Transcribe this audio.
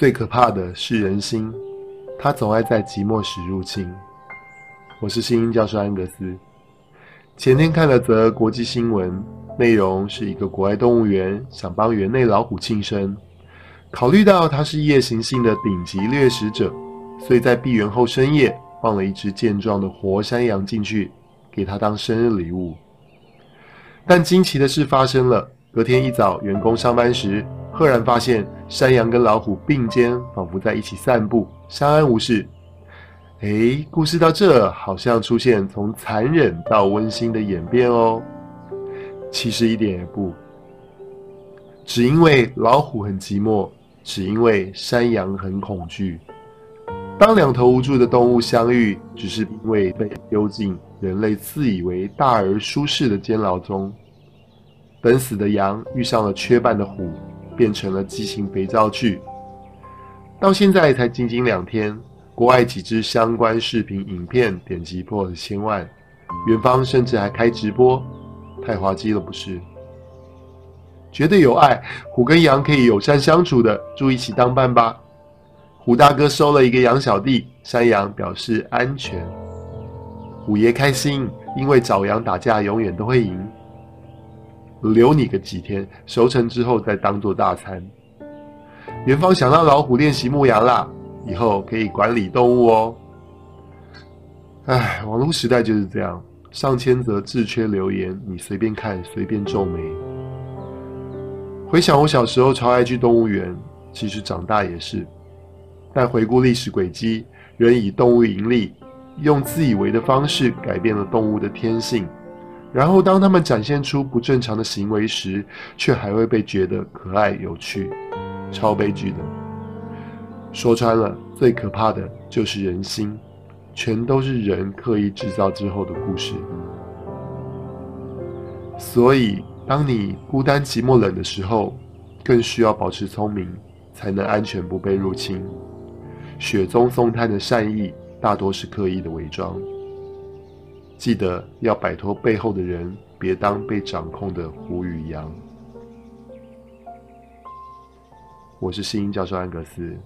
最可怕的是人心，它总爱在寂寞时入侵。我是新英教授安格斯。前天看了则国际新闻，内容是一个国外动物园想帮园内老虎庆生，考虑到它是夜行性的顶级掠食者，所以在闭园后深夜放了一只健壮的活山羊进去，给它当生日礼物。但惊奇的事发生了，隔天一早，员工上班时，赫然发现山羊跟老虎并肩，仿佛在一起散步，相安无事。诶，故事到这好像出现从残忍到温馨的演变哦。其实一点也不，只因为老虎很寂寞，只因为山羊很恐惧。当两头无助的动物相遇，只是因为被丢进人类自以为大而舒适的监牢中。等死的羊遇上了缺半的虎，变成了畸形肥皂剧。到现在才仅仅两天。国外几支相关视频影片点击破了千万，元芳甚至还开直播，太滑稽了，不是？觉得有爱，虎跟羊可以友善相处的，住一起当伴吧。虎大哥收了一个羊小弟，山羊表示安全。虎爷开心，因为找羊打架永远都会赢。留你个几天，熟成之后再当做大餐。元芳想让老虎练习牧羊啦。以后可以管理动物哦。唉，网络时代就是这样，上千则自缺留言，你随便看，随便皱眉。回想我小时候超爱去动物园，其实长大也是。但回顾历史轨迹，人以动物盈利，用自以为的方式改变了动物的天性，然后当他们展现出不正常的行为时，却还会被觉得可爱有趣，超悲剧的。说穿了，最可怕的就是人心，全都是人刻意制造之后的故事。所以，当你孤单、寂寞、冷的时候，更需要保持聪明，才能安全不被入侵。雪中送炭的善意，大多是刻意的伪装。记得要摆脱背后的人，别当被掌控的胡与羊。我是新英教授安格斯。